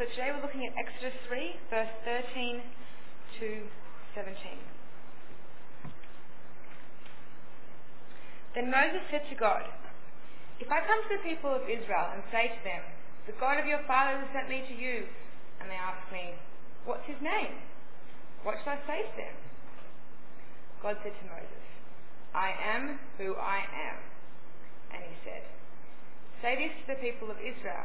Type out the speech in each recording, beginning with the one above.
So today we're looking at Exodus 3, verse 13 to 17. Then Moses said to God, If I come to the people of Israel and say to them, The God of your fathers has sent me to you, and they ask me, What's his name? What shall I say to them? God said to Moses, I am who I am. And he said, Say this to the people of Israel,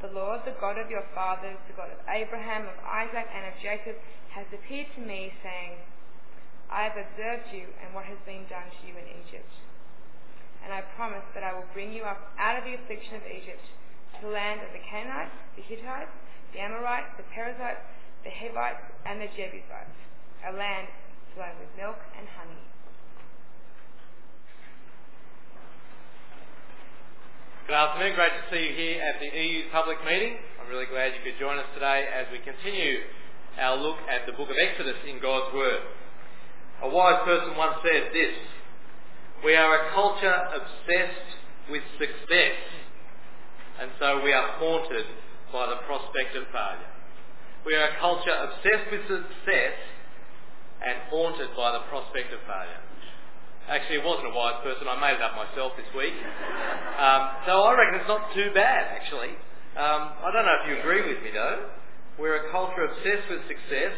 The Lord, the God of your fathers, the God of Abraham, of Isaac, and of Jacob, has appeared to me, saying, I have observed you and what has been done to you in Egypt. And I promise that I will bring you up out of the affliction of Egypt to the land of the Canaanites, the Hittites, the Amorites, the Perizzites, the Hivites, and the Jebusites, a land flowing with milk and honey. Good afternoon. Great to see you here at the EU public meeting. I'm really glad you could join us today as we continue our look at the book of Exodus in God's Word. A wise person once said this, we are a culture obsessed with success and so we are haunted by the prospect of failure. We are a culture obsessed with success and haunted by the prospect of failure. Actually, it wasn't a wise person. I made it up myself this week. Um, so I reckon it's not too bad, actually. Um, I don't know if you agree with me, though. We're a culture obsessed with success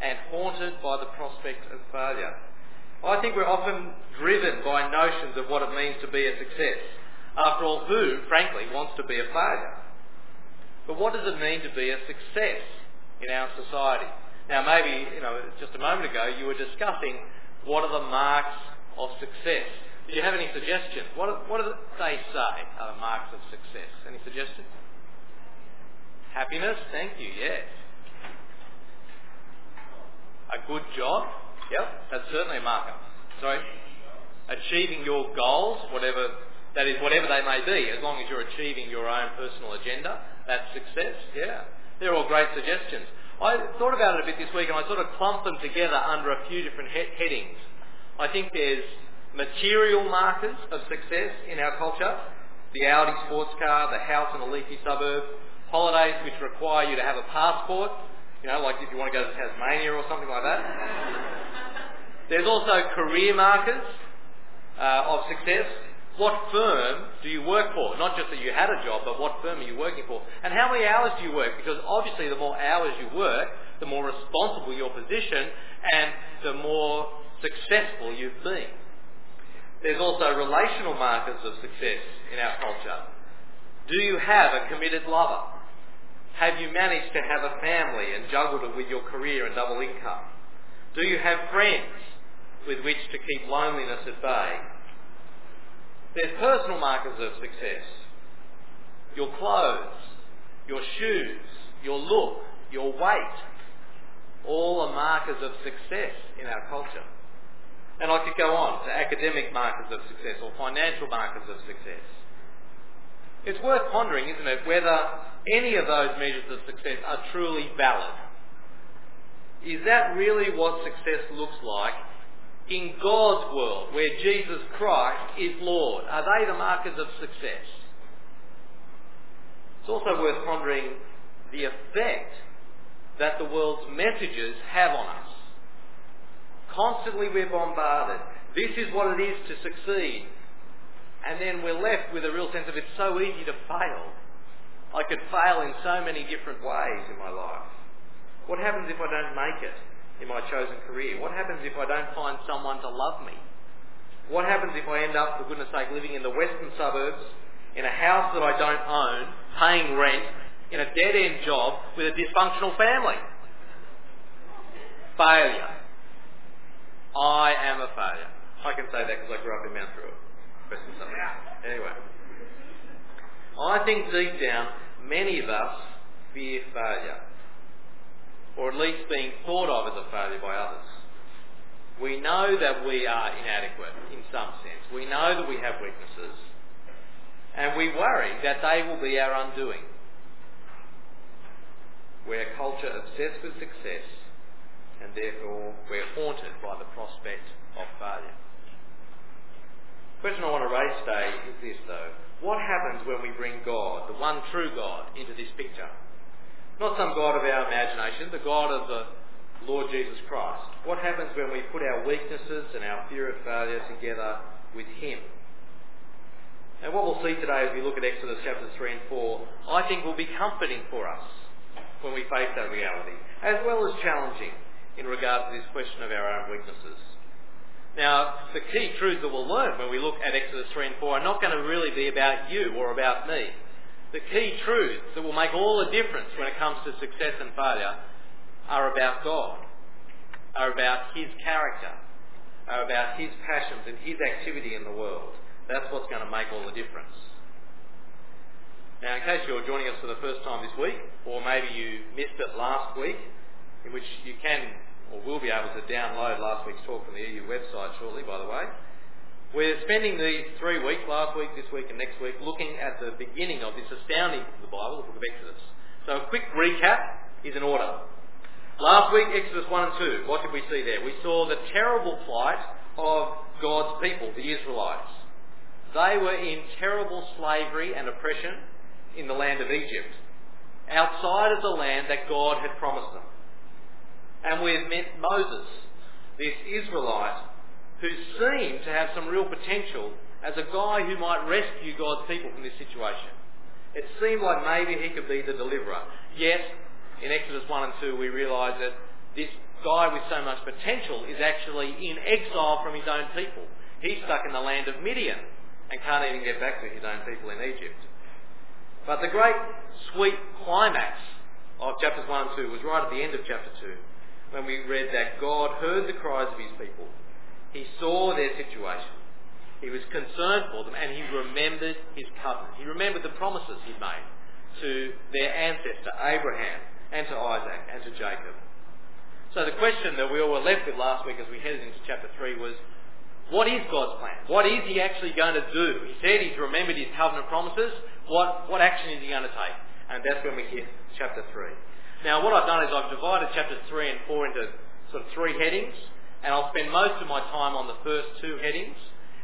and haunted by the prospect of failure. I think we're often driven by notions of what it means to be a success. After all, who, frankly, wants to be a failure? But what does it mean to be a success in our society? Now, maybe, you know, just a moment ago, you were discussing what are the marks of success. Do you have any suggestions? What, what do they say are the marks of success? Any suggestions? Happiness, thank you, yes. A good job, yep, that's certainly a marker. Sorry? Achieving your goals, whatever that is, whatever they may be, as long as you're achieving your own personal agenda, that's success, yeah. They're all great suggestions. I thought about it a bit this week and I sort of clumped them together under a few different he- headings. I think there's material markers of success in our culture. The Audi sports car, the house in a leafy suburb, holidays which require you to have a passport, you know, like if you want to go to Tasmania or something like that. There's also career markers uh, of success. What firm do you work for? Not just that you had a job, but what firm are you working for? And how many hours do you work? Because obviously the more hours you work, the more responsible your position and the more successful you've been. There's also relational markers of success in our culture. Do you have a committed lover? Have you managed to have a family and juggled it with your career and double income? Do you have friends with which to keep loneliness at bay? There's personal markers of success. Your clothes, your shoes, your look, your weight, all are markers of success in our culture. And I could go on to academic markers of success or financial markers of success. It's worth pondering, isn't it, whether any of those measures of success are truly valid. Is that really what success looks like in God's world, where Jesus Christ is Lord? Are they the markers of success? It's also worth pondering the effect that the world's messages have on us. Constantly we're bombarded. This is what it is to succeed. And then we're left with a real sense of it's so easy to fail. I could fail in so many different ways in my life. What happens if I don't make it in my chosen career? What happens if I don't find someone to love me? What happens if I end up, for goodness sake, living in the western suburbs, in a house that I don't own, paying rent, in a dead-end job with a dysfunctional family? Failure. I am a failure. I can say that because I grew up in Mount Druitt. Anyway. I think deep down, many of us fear failure. Or at least being thought of as a failure by others. We know that we are inadequate in some sense. We know that we have weaknesses. And we worry that they will be our undoing. We're a culture obsessed with success and therefore we're haunted by the prospect of failure. The question I want to raise today is this though. What happens when we bring God, the one true God, into this picture? Not some God of our imagination, the God of the Lord Jesus Christ. What happens when we put our weaknesses and our fear of failure together with Him? And what we'll see today as we look at Exodus chapters 3 and 4, I think will be comforting for us when we face that reality, as well as challenging in regard to this question of our own weaknesses. Now, the key truths that we'll learn when we look at Exodus 3 and 4 are not going to really be about you or about me. The key truths that will make all the difference when it comes to success and failure are about God, are about His character, are about His passions and His activity in the world. That's what's going to make all the difference. Now, in case you're joining us for the first time this week, or maybe you missed it last week, in which you can or will be able to download last week's talk from the EU website shortly, by the way. We're spending these three weeks, last week, this week and next week, looking at the beginning of this astounding book of the Bible, the book of Exodus. So a quick recap is in order. Last week, Exodus 1 and 2, what did we see there? We saw the terrible plight of God's people, the Israelites. They were in terrible slavery and oppression in the land of Egypt, outside of the land that God had promised them. And we've met Moses, this Israelite, who seemed to have some real potential as a guy who might rescue God's people from this situation. It seemed like maybe he could be the deliverer. Yet, in Exodus 1 and 2, we realise that this guy with so much potential is actually in exile from his own people. He's stuck in the land of Midian and can't even get back to his own people in Egypt. But the great sweet climax of chapters 1 and 2 was right at the end of chapter 2 when we read that God heard the cries of his people. He saw their situation. He was concerned for them and he remembered his covenant. He remembered the promises he'd made to their ancestor Abraham and to Isaac and to Jacob. So the question that we all were left with last week as we headed into chapter 3 was, what is God's plan? What is he actually going to do? He said he's remembered his covenant promises. What, what action is he going to take? And that's when we hit chapter 3. Now what I've done is I've divided chapters 3 and 4 into sort of three headings. And I'll spend most of my time on the first two headings.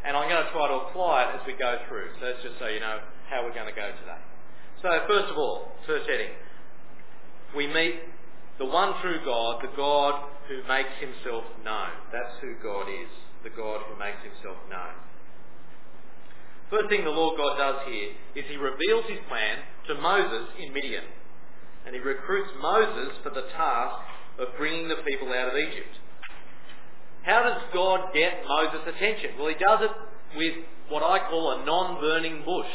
And I'm going to try to apply it as we go through. So that's just so you know how we're going to go today. So first of all, first heading, we meet the one true God, the God who makes himself known. That's who God is, the God who makes himself known. First thing the Lord God does here is he reveals his plan to Moses in Midian. And he recruits Moses for the task of bringing the people out of Egypt. How does God get Moses' attention? Well, he does it with what I call a non-burning bush.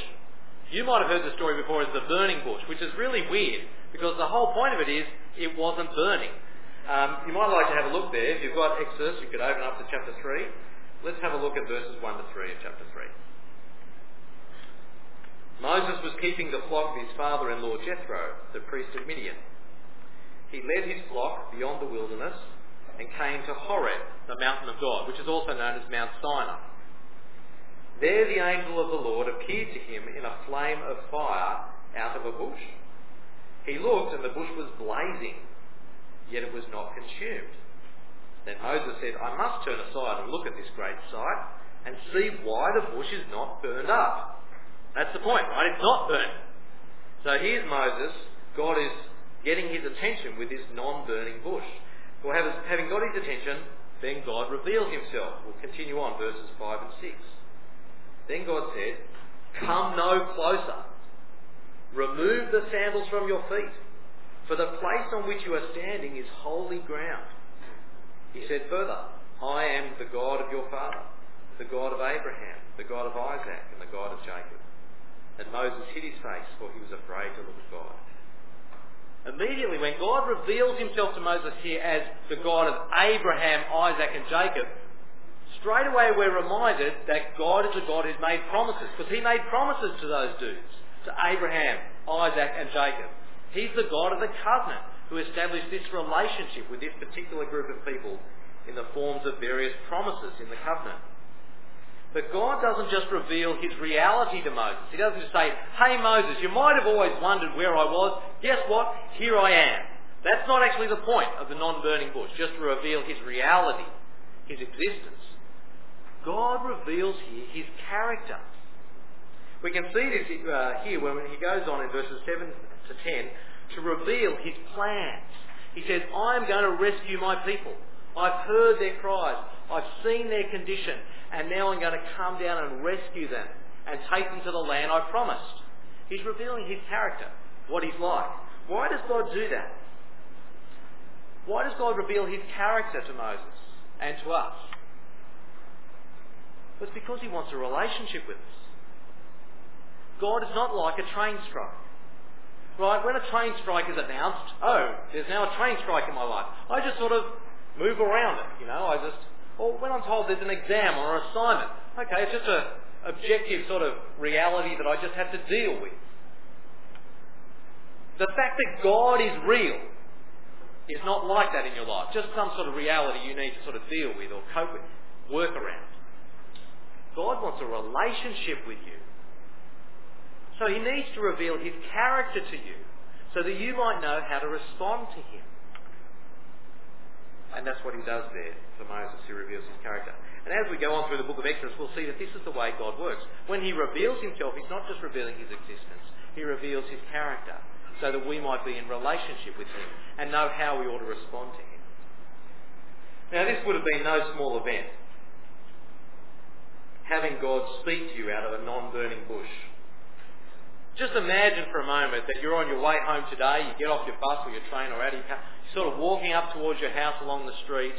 You might have heard the story before as the burning bush, which is really weird because the whole point of it is it wasn't burning. Um, you might like to have a look there. If you've got Exodus, you could open up to chapter 3. Let's have a look at verses 1 to 3 of chapter 3. Moses was keeping the flock of his father-in-law Jethro, the priest of Midian. He led his flock beyond the wilderness and came to Horeb, the mountain of God, which is also known as Mount Sinai. There the angel of the Lord appeared to him in a flame of fire out of a bush. He looked and the bush was blazing, yet it was not consumed. Then Moses said, I must turn aside and look at this great sight and see why the bush is not burned up. That's the point, right? It's not burning. So here's Moses. God is getting his attention with this non-burning bush. Well, having got his attention, then God reveals himself. We'll continue on, verses 5 and 6. Then God said, Come no closer. Remove the sandals from your feet, for the place on which you are standing is holy ground. He said further, I am the God of your father, the God of Abraham, the God of Isaac, and the God of Jacob. And Moses hid his face, for he was afraid to look at God. Immediately, when God reveals himself to Moses here as the God of Abraham, Isaac, and Jacob, straight away we're reminded that God is a God who's made promises, because he made promises to those dudes, to Abraham, Isaac and Jacob. He's the God of the covenant who established this relationship with this particular group of people in the forms of various promises in the covenant. But God doesn't just reveal his reality to Moses. He doesn't just say, hey Moses, you might have always wondered where I was. Guess what? Here I am. That's not actually the point of the non-burning bush, just to reveal his reality, his existence. God reveals here his character. We can see this uh, here when he goes on in verses 7 to 10 to reveal his plans. He says, I am going to rescue my people. I've heard their cries. I've seen their condition. And now I'm going to come down and rescue them and take them to the land I promised. He's revealing his character, what he's like. Why does God do that? Why does God reveal his character to Moses and to us? It's because he wants a relationship with us. God is not like a train strike. Right? When a train strike is announced, oh, there's now a train strike in my life. I just sort of move around it, you know. I just, or when I'm told there's an exam or an assignment, okay, it's just a objective sort of reality that I just have to deal with. The fact that God is real is not like that in your life. Just some sort of reality you need to sort of deal with or cope with, work around. God wants a relationship with you. So he needs to reveal his character to you so that you might know how to respond to him. And that's what he does there for Moses. He reveals his character. And as we go on through the book of Exodus, we'll see that this is the way God works. When he reveals himself, he's not just revealing his existence, he reveals his character so that we might be in relationship with him and know how we ought to respond to him. Now, this would have been no small event. Having God speak to you out of a non-burning bush just imagine for a moment that you're on your way home today, you get off your bus or your train or out of your car, you're sort of walking up towards your house along the street,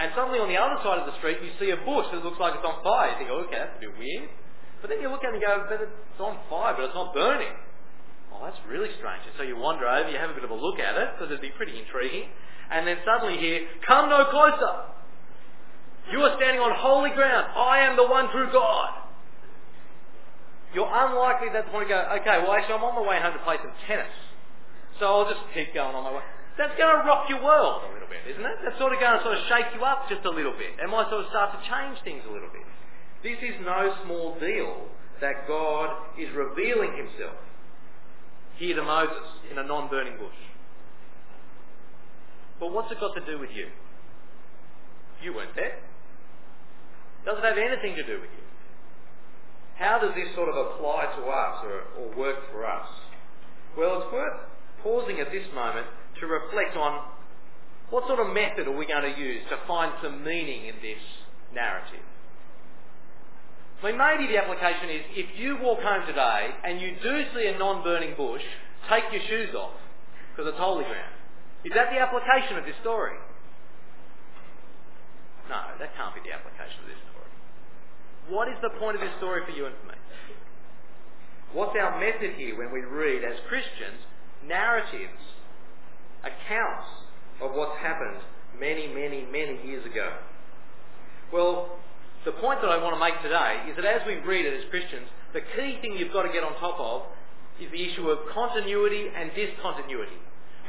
and suddenly on the other side of the street you see a bush that looks like it's on fire. You think, oh, okay, that's a bit weird. But then you look at it and go, but it's on fire, but it's not burning. Oh, that's really strange. And so you wander over, you have a bit of a look at it, because it'd be pretty intriguing. And then suddenly hear, come no closer. You are standing on holy ground. I am the one true God you're unlikely at that point to go, okay, well actually I'm on my way home to play some tennis. So I'll just keep going on my way. That's going to rock your world a little bit, isn't it? That's sort of going to sort of shake you up just a little bit. It might sort of start to change things a little bit. This is no small deal that God is revealing himself here to Moses in a non-burning bush. But what's it got to do with you? You weren't there. Does it have anything to do with you? How does this sort of apply to us or, or work for us? Well, it's worth pausing at this moment to reflect on what sort of method are we going to use to find some meaning in this narrative. I mean, maybe the application is if you walk home today and you do see a non-burning bush, take your shoes off because it's holy ground. Is that the application of this story? No, that can't be the application of this story. What is the point of this story for you and for me? What's our method here when we read, as Christians, narratives, accounts of what's happened many, many, many years ago? Well, the point that I want to make today is that as we read it as Christians, the key thing you've got to get on top of is the issue of continuity and discontinuity.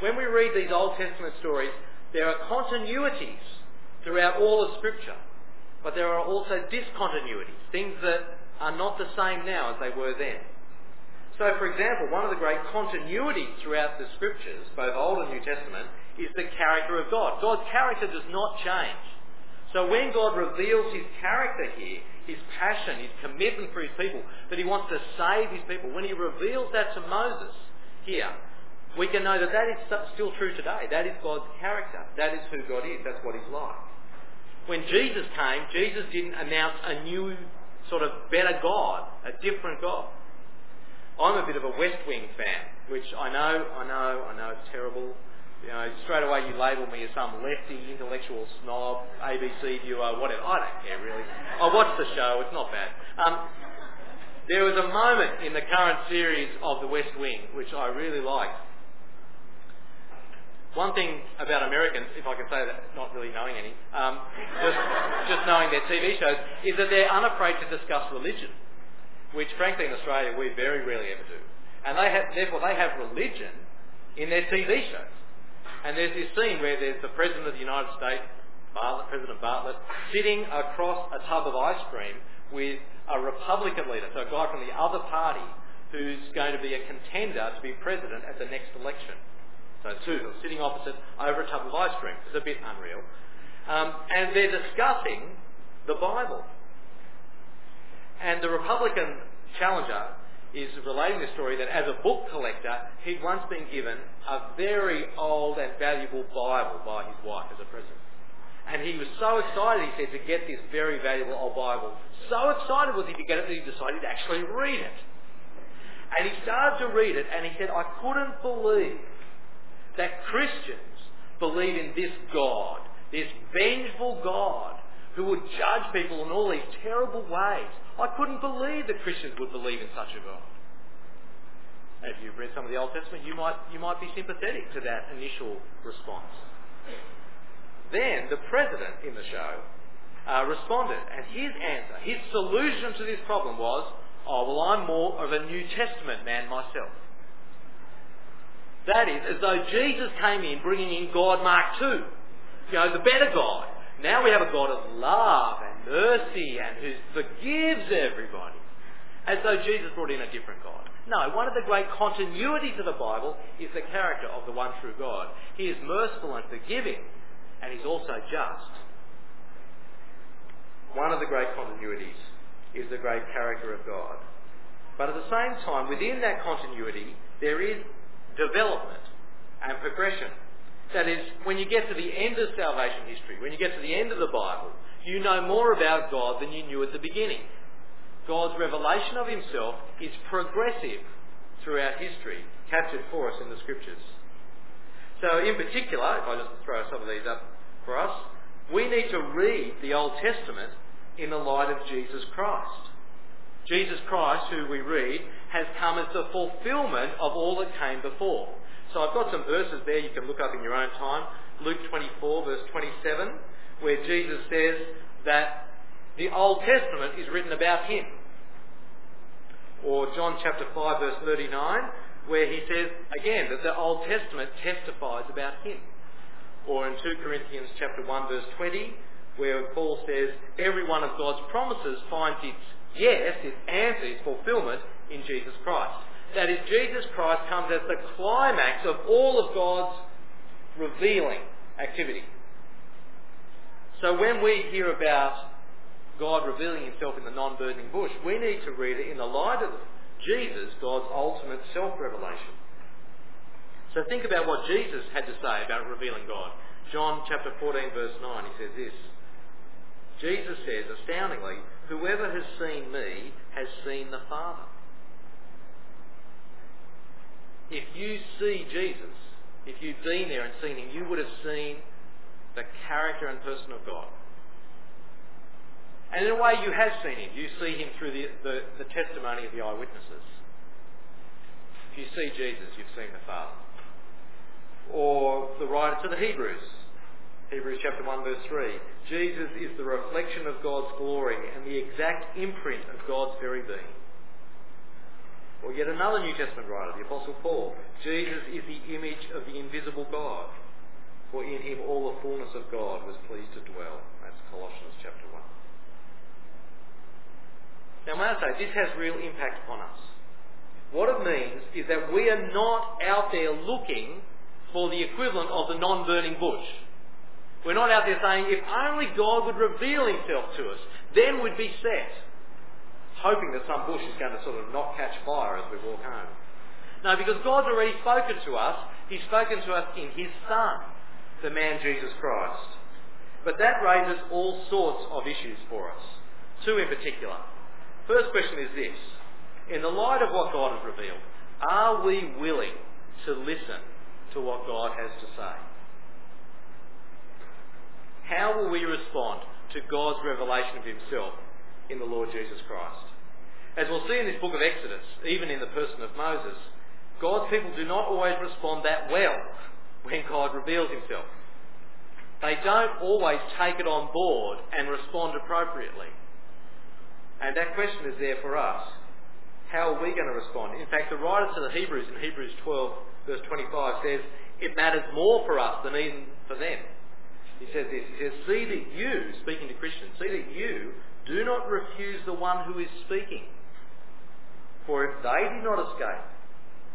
When we read these Old Testament stories, there are continuities throughout all of Scripture. But there are also discontinuities, things that are not the same now as they were then. So, for example, one of the great continuities throughout the scriptures, both Old and New Testament, is the character of God. God's character does not change. So when God reveals his character here, his passion, his commitment for his people, that he wants to save his people, when he reveals that to Moses here, we can know that that is still true today. That is God's character. That is who God is. That's what he's like when Jesus came, Jesus didn't announce a new sort of better God, a different God. I'm a bit of a West Wing fan, which I know, I know, I know it's terrible. You know, straight away you label me as some lefty, intellectual snob, ABC viewer, whatever. I don't care really. I watched the show, it's not bad. Um, there was a moment in the current series of The West Wing which I really liked. One thing about Americans, if I can say that, not really knowing any, um, just, just knowing their TV shows, is that they're unafraid to discuss religion, which frankly in Australia we very rarely ever do. And they have, therefore they have religion in their TV shows. And there's this scene where there's the President of the United States Bartlet, President Bartlet, sitting across a tub of ice cream with a Republican leader, so a guy from the other party who's going to be a contender to be president at the next election. So two of them sitting opposite over a tub of ice cream. It's a bit unreal. Um, and they're discussing the Bible. And the Republican challenger is relating the story that as a book collector, he'd once been given a very old and valuable Bible by his wife as a present. And he was so excited, he said, to get this very valuable old Bible. So excited was he to get it that he decided to actually read it. And he started to read it and he said, I couldn't believe that Christians believe in this God, this vengeful God who would judge people in all these terrible ways. I couldn't believe that Christians would believe in such a God. If you've read some of the Old Testament, you might, you might be sympathetic to that initial response. Then the president in the show uh, responded, and his answer, his solution to this problem was, oh, well, I'm more of a New Testament man myself. That is, as though Jesus came in bringing in God Mark II, you know, the better God. Now we have a God of love and mercy and who forgives everybody. As though Jesus brought in a different God. No, one of the great continuities of the Bible is the character of the one true God. He is merciful and forgiving, and he's also just. One of the great continuities is the great character of God. But at the same time, within that continuity, there is development and progression. That is, when you get to the end of salvation history, when you get to the end of the Bible, you know more about God than you knew at the beginning. God's revelation of himself is progressive throughout history, captured for us in the scriptures. So in particular, if I just throw some of these up for us, we need to read the Old Testament in the light of Jesus Christ. Jesus Christ, who we read, has come as the fulfillment of all that came before. So I've got some verses there you can look up in your own time. Luke 24 verse 27, where Jesus says that the Old Testament is written about him. Or John chapter 5 verse 39, where he says again that the Old Testament testifies about him. Or in 2 Corinthians chapter 1 verse 20, where Paul says every one of God's promises finds its yes, its answer, its fulfillment in Jesus Christ. That is, Jesus Christ comes as the climax of all of God's revealing activity. So when we hear about God revealing himself in the non-burning bush, we need to read it in the light of Jesus, God's ultimate self-revelation. So think about what Jesus had to say about revealing God. John chapter 14 verse 9, he says this. Jesus says, astoundingly, whoever has seen me has seen the Father. If you see Jesus, if you've been there and seen him, you would have seen the character and person of God. And in a way you have seen him. You see him through the, the, the testimony of the eyewitnesses. If you see Jesus, you've seen the Father. Or the writer to the Hebrews, Hebrews chapter 1 verse 3. Jesus is the reflection of God's glory and the exact imprint of God's very being. Or yet another New Testament writer, the Apostle Paul. Jesus is the image of the invisible God. For in him all the fullness of God was pleased to dwell. That's Colossians chapter 1. Now may I say, this has real impact upon us. What it means is that we are not out there looking for the equivalent of the non-burning bush. We're not out there saying, if only God would reveal himself to us, then we'd be set hoping that some bush is going to sort of not catch fire as we walk home. No, because God's already spoken to us. He's spoken to us in His Son, the man Jesus Christ. But that raises all sorts of issues for us. Two in particular. First question is this. In the light of what God has revealed, are we willing to listen to what God has to say? How will we respond to God's revelation of Himself in the Lord Jesus Christ. As we'll see in this book of Exodus, even in the person of Moses, God's people do not always respond that well when God reveals himself. They don't always take it on board and respond appropriately. And that question is there for us. How are we going to respond? In fact, the writer to the Hebrews in Hebrews 12 verse 25 says, it matters more for us than even for them. He says this, he says, See that you, speaking to Christians, see that you do not refuse the one who is speaking. For if they did not escape,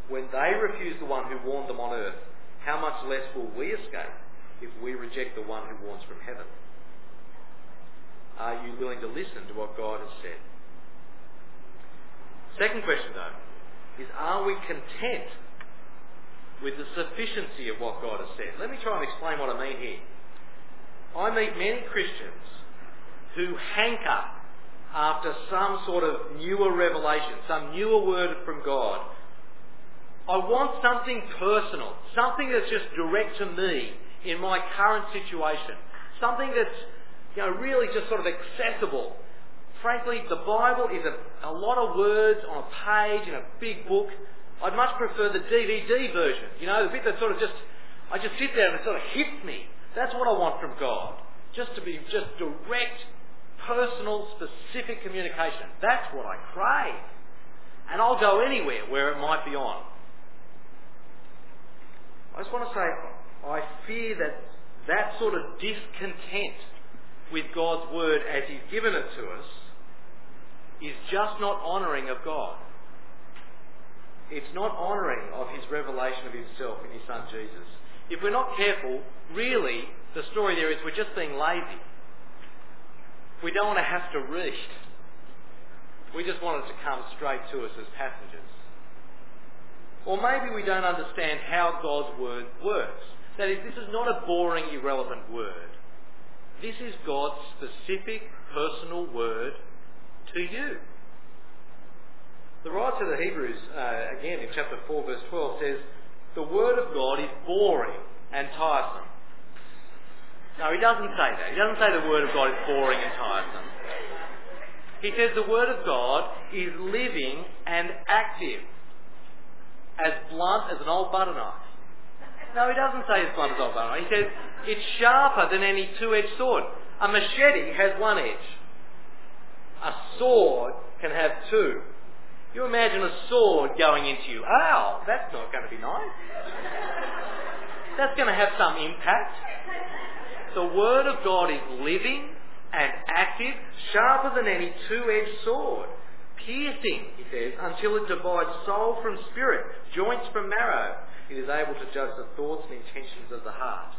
when they refuse the one who warned them on earth, how much less will we escape if we reject the one who warns from heaven? Are you willing to listen to what God has said? Second question though is are we content with the sufficiency of what God has said? Let me try and explain what I mean here. I meet many Christians who hanker after some sort of newer revelation, some newer word from God. I want something personal, something that's just direct to me in my current situation, something that's you know really just sort of accessible frankly, the Bible is a, a lot of words on a page in a big book. I'd much prefer the DVD version. You know, the bit that sort of just, I just sit there and it sort of hits me. That's what I want from God. Just to be just direct, personal, specific communication. That's what I crave. And I'll go anywhere where it might be on. I just want to say, I fear that that sort of discontent with God's word as He's given it to us is just not honouring of God. It's not honouring of his revelation of himself in his son Jesus. If we're not careful, really, the story there is we're just being lazy. We don't want to have to read. We just want it to come straight to us as passengers. Or maybe we don't understand how God's word works. That is, this is not a boring, irrelevant word. This is God's specific, personal word to you. The writer to the Hebrews, uh, again in chapter 4 verse 12 says, the word of God is boring and tiresome. No, he doesn't say that. He doesn't say the word of God is boring and tiresome. He says the word of God is living and active, as blunt as an old butter knife. No, he doesn't say it's blunt as an old butter knife. He says it's sharper than any two-edged sword. A machete has one edge a sword can have two. You imagine a sword going into you. Ow, that's not going to be nice. That's going to have some impact. The Word of God is living and active, sharper than any two-edged sword, piercing, he says, until it divides soul from spirit, joints from marrow. It is able to judge the thoughts and intentions of the heart.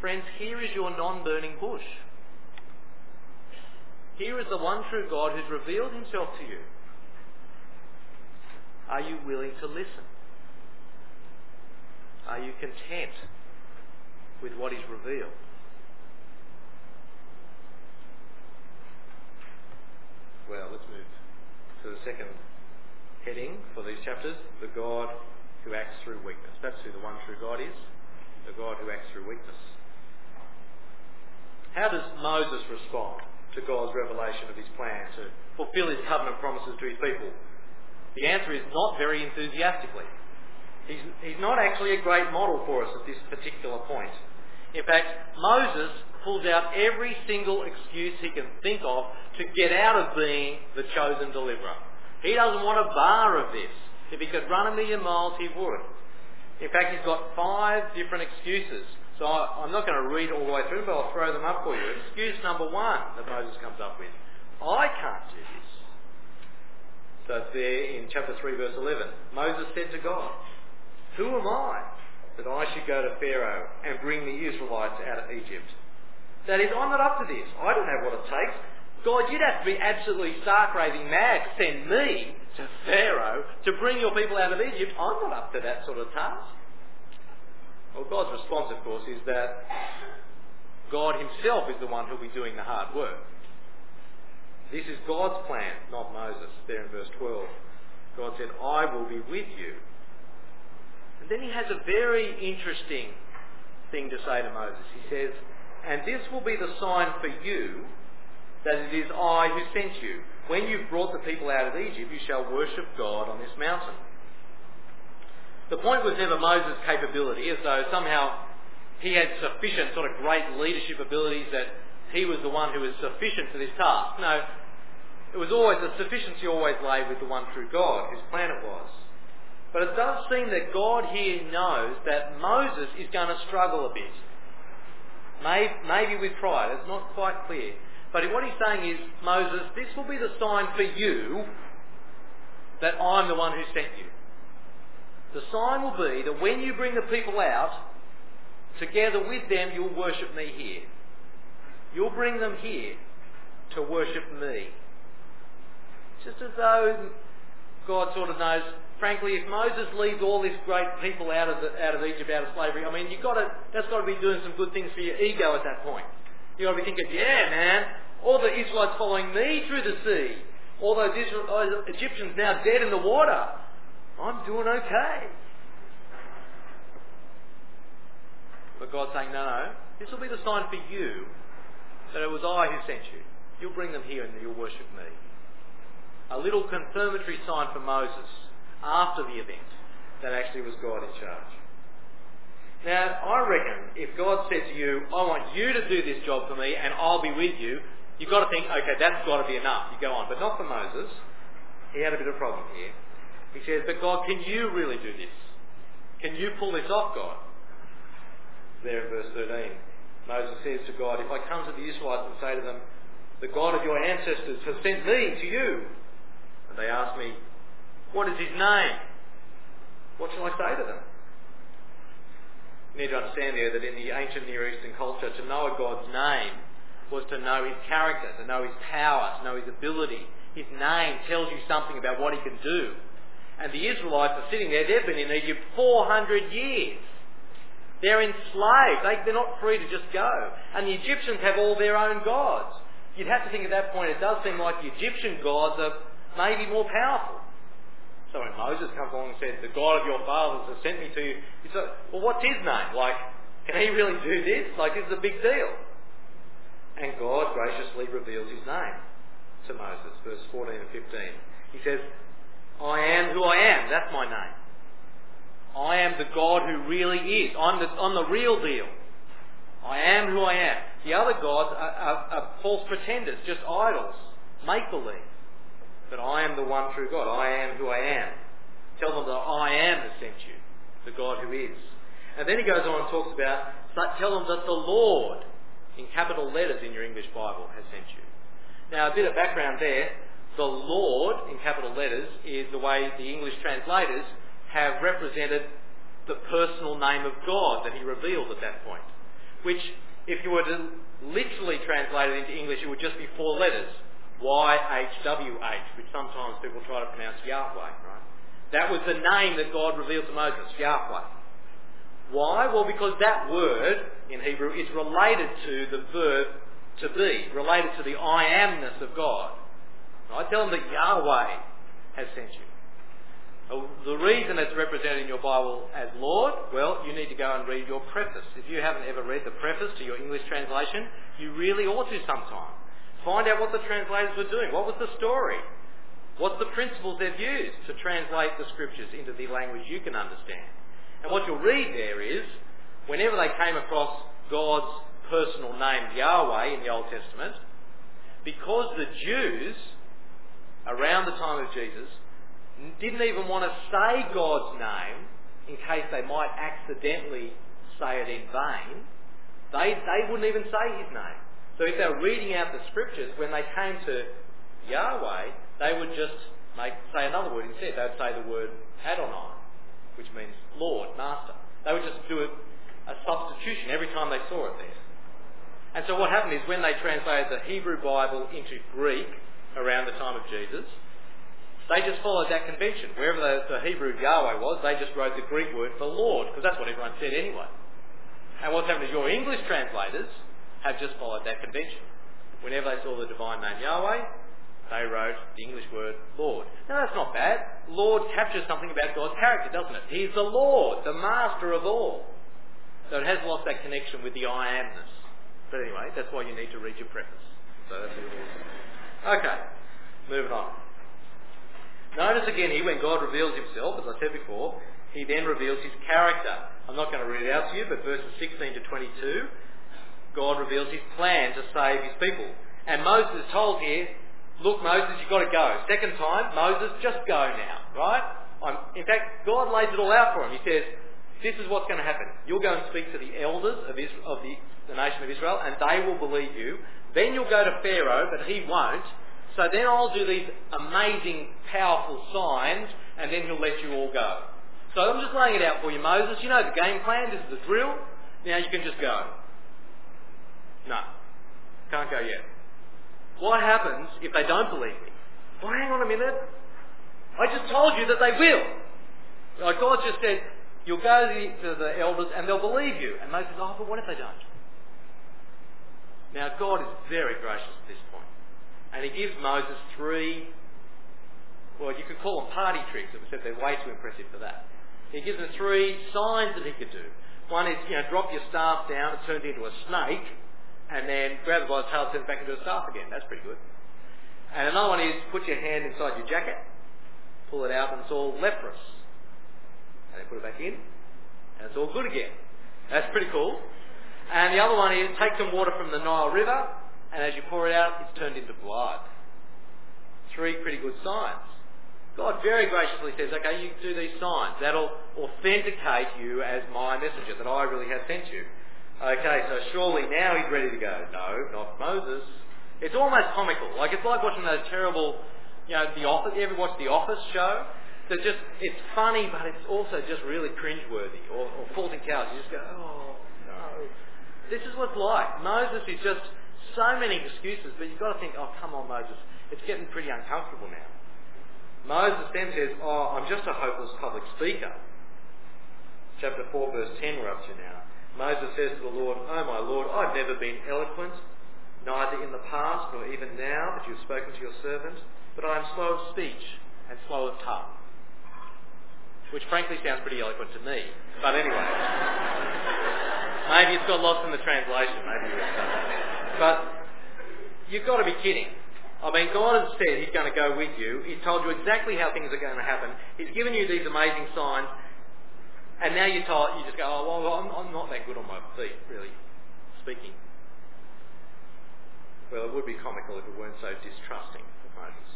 Friends, here is your non-burning bush. Here is the one true God who's revealed himself to you. Are you willing to listen? Are you content with what is revealed? Well, let's move to the second heading for these chapters, the God who acts through weakness. That's who the one true God is, the God who acts through weakness. How does Moses respond? to God's revelation of his plan to fulfill his covenant promises to his people? The answer is not very enthusiastically. He's, he's not actually a great model for us at this particular point. In fact, Moses pulls out every single excuse he can think of to get out of being the chosen deliverer. He doesn't want a bar of this. If he could run a million miles, he would. In fact, he's got five different excuses so I, am not going to read all the way through, but I'll throw them up for you. Excuse number one that Moses comes up with. I can't do this. So there in chapter 3 verse 11. Moses said to God, Who am I that I should go to Pharaoh and bring the Israelites out of Egypt? That is, I'm not up to this. I don't have what it takes. God, you'd have to be absolutely stark raving mad to send me to Pharaoh to bring your people out of Egypt. I'm not up to that sort of task. Well, God's response, of course, is that God himself is the one who'll be doing the hard work. This is God's plan, not Moses, there in verse 12. God said, I will be with you. And then he has a very interesting thing to say to Moses. He says, And this will be the sign for you that it is I who sent you. When you've brought the people out of Egypt, you shall worship God on this mountain. The point was never Moses' capability, as though somehow he had sufficient sort of great leadership abilities that he was the one who was sufficient for this task. No, it was always, the sufficiency always lay with the one true God, whose plan it was. But it does seem that God here knows that Moses is going to struggle a bit. Maybe, maybe with pride. It's not quite clear. But what he's saying is, Moses, this will be the sign for you that I'm the one who sent you. The sign will be that when you bring the people out, together with them you'll worship me here. You'll bring them here to worship me. Just as though God sort of knows, frankly, if Moses leads all these great people out of, the, out of Egypt, out of slavery, I mean, you've got to, that's got to be doing some good things for your ego at that point. You've got to be thinking, yeah, man, all the Israelites following me through the sea, all those Israel, Egyptians now dead in the water. I'm doing okay. But God's saying, no, no, this will be the sign for you that it was I who sent you. You'll bring them here and you'll worship me. A little confirmatory sign for Moses after the event that actually was God in charge. Now, I reckon if God said to you, I want you to do this job for me and I'll be with you, you've got to think, okay, that's got to be enough. You go on. But not for Moses. He had a bit of a problem here. He says, but God, can you really do this? Can you pull this off, God? There in verse 13, Moses says to God, if I come to the Israelites and say to them, the God of your ancestors has sent me to you, they ask me, what is his name? What shall I say to them? You need to understand there that in the ancient Near Eastern culture, to know a God's name was to know his character, to know his power, to know his ability. His name tells you something about what he can do. And the Israelites are sitting there, they've been in Egypt 400 years. They're enslaved. They, they're not free to just go. And the Egyptians have all their own gods. You'd have to think at that point it does seem like the Egyptian gods are maybe more powerful. So when Moses comes along and said, the God of your fathers has sent me to you, he said, well what's his name? Like, can he really do this? Like, this is a big deal. And God graciously reveals his name to Moses, verse 14 and 15. He says, I am who I am. That's my name. I am the God who really is. I'm the, I'm the real deal. I am who I am. The other gods are, are, are false pretenders, just idols, make But I am the one true God. I am who I am. Tell them that I am has sent you, the God who is. And then he goes on and talks about, tell them that the Lord, in capital letters in your English Bible, has sent you. Now, a bit of background there. The Lord, in capital letters, is the way the English translators have represented the personal name of God that he revealed at that point. Which, if you were to literally translate it into English, it would just be four letters. Y-H-W-H, which sometimes people try to pronounce Yahweh, right? That was the name that God revealed to Moses, Yahweh. Why? Well, because that word in Hebrew is related to the verb to be, related to the I amness of God. I tell them that Yahweh has sent you. Uh, the reason it's represented in your Bible as Lord, well, you need to go and read your preface. If you haven't ever read the preface to your English translation, you really ought to sometime. Find out what the translators were doing. What was the story? What's the principles they've used to translate the scriptures into the language you can understand? And what you'll read there is, whenever they came across God's personal name Yahweh in the Old Testament, because the Jews, around the time of Jesus, didn't even want to say God's name in case they might accidentally say it in vain, they, they wouldn't even say his name. So if they were reading out the scriptures, when they came to Yahweh, they would just make, say another word instead. They would say the word Adonai, which means Lord, Master. They would just do a, a substitution every time they saw it there. And so what happened is when they translated the Hebrew Bible into Greek around the time of Jesus, they just followed that convention. Wherever the, the Hebrew Yahweh was, they just wrote the Greek word for Lord, because that's what everyone said anyway. And what's happened is your English translators have just followed that convention. Whenever they saw the divine name Yahweh, they wrote the English word Lord. Now that's not bad. Lord captures something about God's character, doesn't it? He's the Lord, the master of all. So it has lost that connection with the I amness. But anyway, that's why you need to read your preface. So that's awesome. Okay, moving on. Notice again here when God reveals himself, as I said before, he then reveals his character. I'm not going to read it out to you, but verses 16 to 22, God reveals his plan to save his people. And Moses is told here, look Moses, you've got to go. Second time, Moses, just go now, right? I'm, in fact, God lays it all out for him. He says, this is what's going to happen. You'll go and speak to the elders of, Israel, of the, the nation of Israel, and they will believe you. Then you'll go to Pharaoh, but he won't. So then I'll do these amazing, powerful signs, and then he'll let you all go. So I'm just laying it out for you, Moses. You know the game plan. This is the drill. Now you can just go. No. Can't go yet. What happens if they don't believe me? Well, hang on a minute. I just told you that they will. Like God just said, you'll go to the, to the elders and they'll believe you. And Moses says, oh, but what if they don't? Now God is very gracious at this point. And he gives Moses three, well, you could call them party tricks, except they're way too impressive for that. He gives him three signs that he could do. One is, you know, drop your staff down, it turns into a snake, and then grab it by the tail, turn it back into a staff again. That's pretty good. And another one is put your hand inside your jacket, pull it out, and it's all leprous. And then put it back in, and it's all good again. That's pretty cool. And the other one is take some water from the Nile River, and as you pour it out, it's turned into blood. Three pretty good signs. God very graciously says, okay, you do these signs. That'll authenticate you as my messenger, that I really have sent you. Okay, so surely now he's ready to go. No, not Moses. It's almost comical. Like it's like watching those terrible, you know, The Office. You ever watch The Office show? That just it's funny, but it's also just really cringeworthy. Or, or Fawlty Towers. You just go, oh no. This is what it's like. Moses is just so many excuses, but you've got to think, oh come on, Moses. It's getting pretty uncomfortable now. Moses then says, Oh, I'm just a hopeless public speaker. Chapter 4, verse 10, we're up to now. Moses says to the Lord, Oh, my Lord, I've never been eloquent, neither in the past nor even now that you've spoken to your servant, but I am slow of speech and slow of tongue. Which frankly sounds pretty eloquent to me. But anyway. maybe it's got lost in the translation. Maybe But you've got to be kidding. I mean, God has said He's going to go with you. He's told you exactly how things are going to happen. He's given you these amazing signs. And now you're told, you just go, oh, well, I'm, I'm not that good on my feet, really, speaking. Well, it would be comical if it weren't so distrusting of Moses.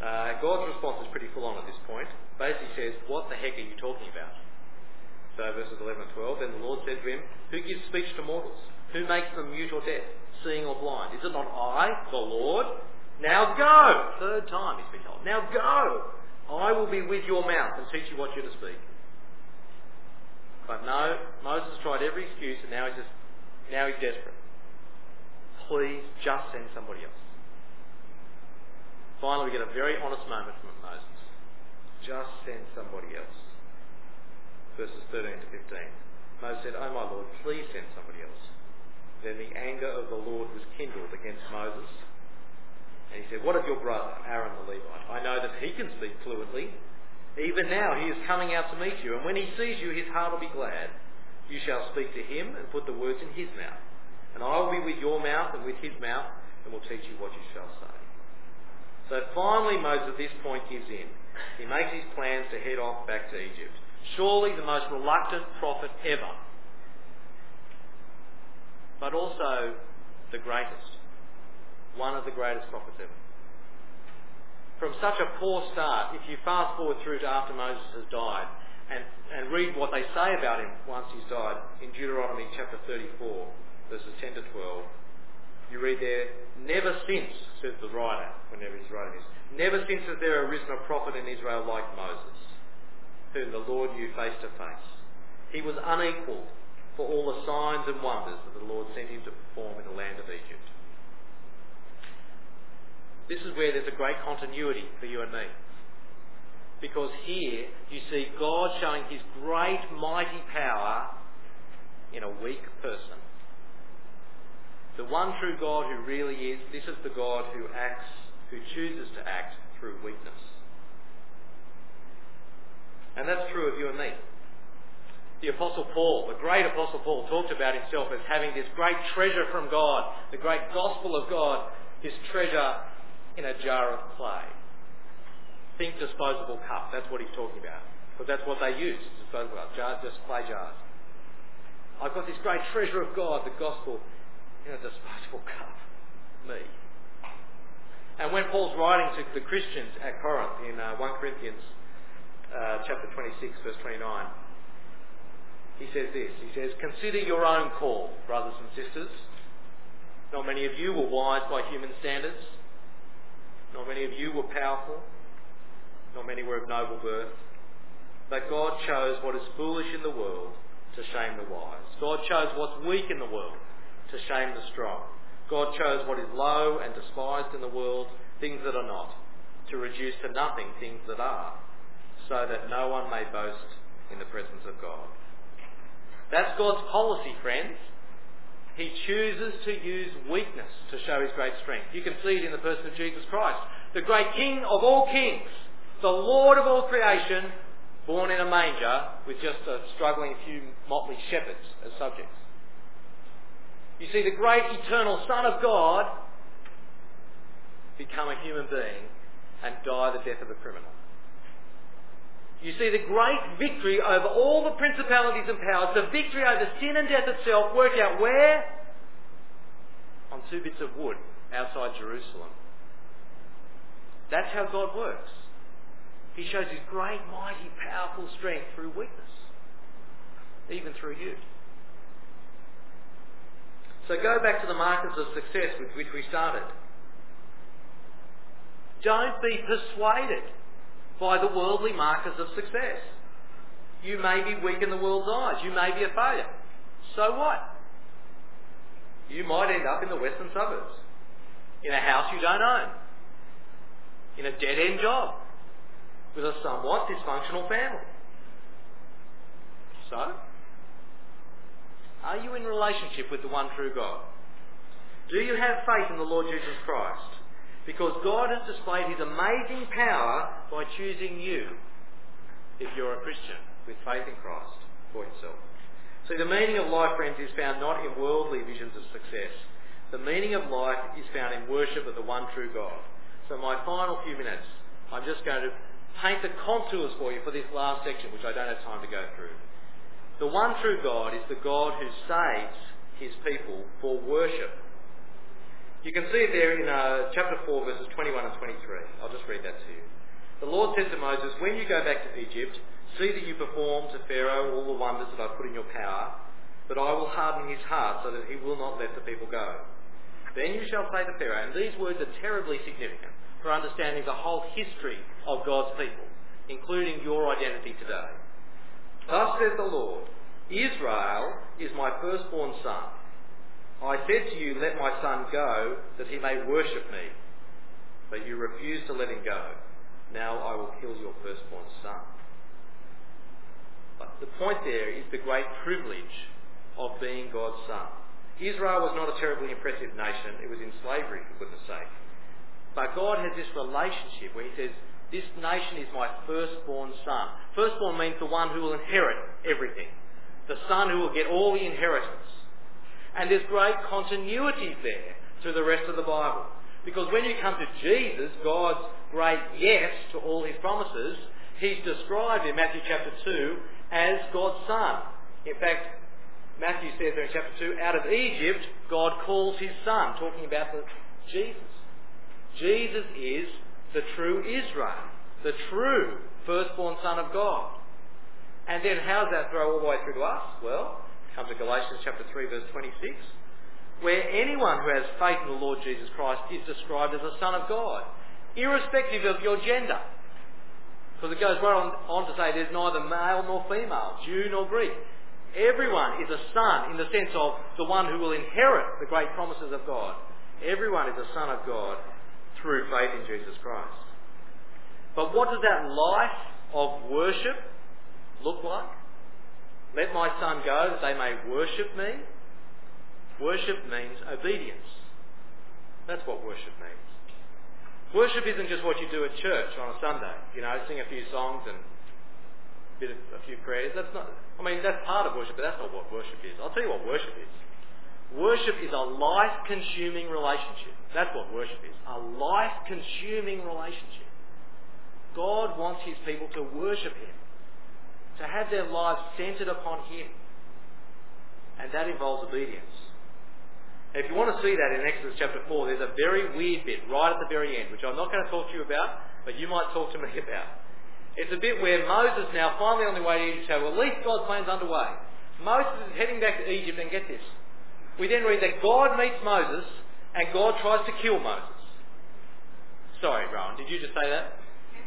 Uh, God's response is pretty full on at this point. Basically says, what the heck are you talking about? So verses 11 and 12, then the Lord said to him, who gives speech to mortals? Who makes them mute or deaf? seeing or blind? Is it not I, the Lord? Now go! Third time he's been told. Now go! I will be with your mouth and teach you what you're to speak. But no, Moses tried every excuse and now he's just, now he's desperate. Please just send somebody else. Finally, we get a very honest moment from Moses. Just send somebody else. Verses 13 to 15. Moses said, Oh my Lord, please send somebody else. Then the anger of the Lord was kindled against Moses. And he said, What of your brother, Aaron the Levite? I know that he can speak fluently. Even now he is coming out to meet you, and when he sees you, his heart will be glad. You shall speak to him and put the words in his mouth. And I will be with your mouth and with his mouth, and will teach you what you shall say. So finally, Moses at this point gives in. He makes his plans to head off back to Egypt. Surely the most reluctant prophet ever but also the greatest. One of the greatest prophets ever. From such a poor start, if you fast forward through to after Moses has died and, and read what they say about him once he's died in Deuteronomy chapter 34, verses 10 to 12, you read there, never since, says the writer, whenever he's writing this, never since has there arisen a prophet in Israel like Moses, whom the Lord knew face to face. He was unequalled for all the signs and wonders that the Lord sent him to perform in the land of Egypt. This is where there's a great continuity for you and me. Because here you see God showing his great mighty power in a weak person. The one true God who really is, this is the God who acts, who chooses to act through weakness. And that's true of you and me the Apostle Paul, the great Apostle Paul, talked about himself as having this great treasure from God, the great gospel of God, his treasure in a jar of clay. Think disposable cup. That's what he's talking about. Because that's what they use, disposable cup, jars, just clay jars. I've got this great treasure of God, the gospel, in a disposable cup. Me. And when Paul's writing to the Christians at Corinth in uh, 1 Corinthians uh, chapter 26, verse 29, he says this. He says, Consider your own call, brothers and sisters. Not many of you were wise by human standards. Not many of you were powerful. Not many were of noble birth. But God chose what is foolish in the world to shame the wise. God chose what's weak in the world to shame the strong. God chose what is low and despised in the world, things that are not, to reduce to nothing things that are, so that no one may boast in the presence of God. That's God's policy, friends. He chooses to use weakness to show his great strength. You can see it in the person of Jesus Christ, the great King of all kings, the Lord of all creation, born in a manger with just a struggling few motley shepherds as subjects. You see, the great eternal Son of God become a human being and die the death of a criminal. You see the great victory over all the principalities and powers, the victory over sin and death itself, work out where? On two bits of wood outside Jerusalem. That's how God works. He shows his great, mighty, powerful strength through weakness, even through you. So go back to the markers of success with which we started. Don't be persuaded by the worldly markers of success. You may be weak in the world's eyes. You may be a failure. So what? You might end up in the western suburbs, in a house you don't own, in a dead-end job, with a somewhat dysfunctional family. So, are you in relationship with the one true God? Do you have faith in the Lord Jesus Christ? Because God has displayed his amazing power by choosing you, if you're a Christian, with faith in Christ for himself. See, the meaning of life, friends, is found not in worldly visions of success. The meaning of life is found in worship of the one true God. So my final few minutes, I'm just going to paint the contours for you for this last section, which I don't have time to go through. The one true God is the God who saves his people for worship you can see it there in uh, chapter 4, verses 21 and 23. I'll just read that to you. The Lord said to Moses, When you go back to Egypt, see that you perform to Pharaoh all the wonders that I've put in your power, but I will harden his heart so that he will not let the people go. Then you shall say to Pharaoh, and these words are terribly significant for understanding the whole history of God's people, including your identity today. Thus says the Lord, Israel is my firstborn son. I said to you, Let my son go, that he may worship me. But you refused to let him go. Now I will kill your firstborn son. But the point there is the great privilege of being God's son. Israel was not a terribly impressive nation. It was in slavery, for goodness sake. But God has this relationship where he says, this nation is my firstborn son. Firstborn means the one who will inherit everything. The son who will get all the inheritance. And there's great continuity there through the rest of the Bible. Because when you come to Jesus, God's great yes to all his promises, he's described in Matthew chapter 2 as God's son. In fact, Matthew says there in chapter 2, out of Egypt, God calls his son, talking about the Jesus. Jesus is the true Israel, the true firstborn son of God. And then how does that throw all the way through to us? Well, Come to Galatians chapter 3 verse 26, where anyone who has faith in the Lord Jesus Christ is described as a son of God, irrespective of your gender. Because it goes right on, on to say there's neither male nor female, Jew nor Greek. Everyone is a son in the sense of the one who will inherit the great promises of God. Everyone is a son of God through faith in Jesus Christ. But what does that life of worship look like? Let my son go that they may worship me. Worship means obedience. That's what worship means. Worship isn't just what you do at church on a Sunday. You know, sing a few songs and a, bit of, a few prayers. That's not. I mean, that's part of worship, but that's not what worship is. I'll tell you what worship is. Worship is a life-consuming relationship. That's what worship is. A life-consuming relationship. God wants His people to worship Him to have their lives centered upon Him. And that involves obedience. If you want to see that in Exodus chapter 4, there's a very weird bit right at the very end, which I'm not going to talk to you about, but you might talk to me about. It's a bit where Moses now finally on the way to Egypt, well, at least God's plan's underway. Moses is heading back to Egypt, and get this. We then read that God meets Moses, and God tries to kill Moses. Sorry, Rowan, did you just say that?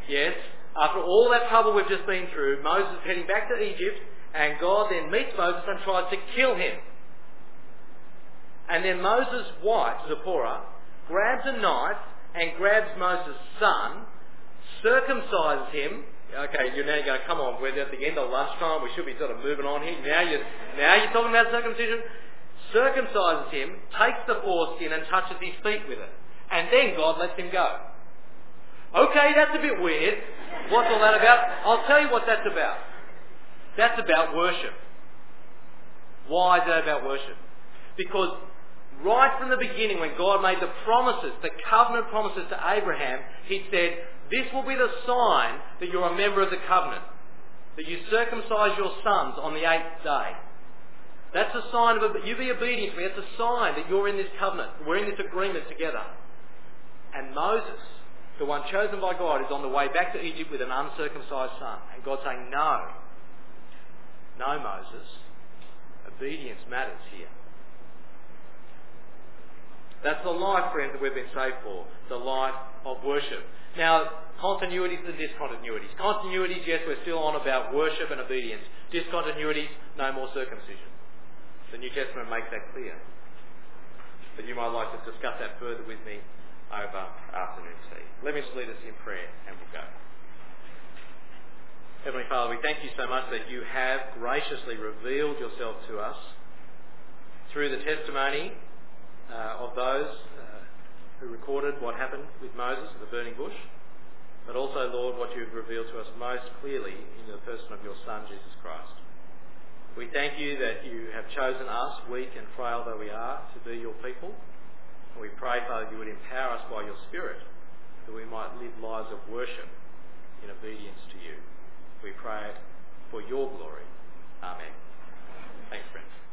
Yes. After all that trouble we've just been through, Moses is heading back to Egypt, and God then meets Moses and tries to kill him. And then Moses' wife, Zipporah, grabs a knife and grabs Moses' son, circumcises him. Okay, you're now going, come on, we're at the end of lunchtime, we should be sort of moving on here. Now you're, now you're talking about circumcision. Circumcises him, takes the foreskin and touches his feet with it. And then God lets him go. Okay, that's a bit weird. What's all that about? I'll tell you what that's about. That's about worship. Why is that about worship? Because right from the beginning when God made the promises, the covenant promises to Abraham, he said, this will be the sign that you're a member of the covenant. That you circumcise your sons on the eighth day. That's a sign of, you be obedient to me. That's a sign that you're in this covenant. We're in this agreement together. And Moses, the one chosen by God, is on the way back to Egypt with an uncircumcised son. And God's saying, no. No, Moses. Obedience matters here. That's the life, friends, that we've been saved for. The life of worship. Now, continuities and discontinuities. Continuities, yes, we're still on about worship and obedience. Discontinuities, no more circumcision. The New Testament makes that clear. But you might like to discuss that further with me over afternoon tea. Let me just lead us in prayer and we'll go. Heavenly Father, we thank you so much that you have graciously revealed yourself to us through the testimony uh, of those uh, who recorded what happened with Moses at the burning bush, but also, Lord, what you've revealed to us most clearly in the person of your Son, Jesus Christ. We thank you that you have chosen us, weak and frail though we are, to be your people. And we pray, Father, you would empower us by your Spirit that we might live lives of worship in obedience to you. We pray it for your glory. Amen. Thanks, friends.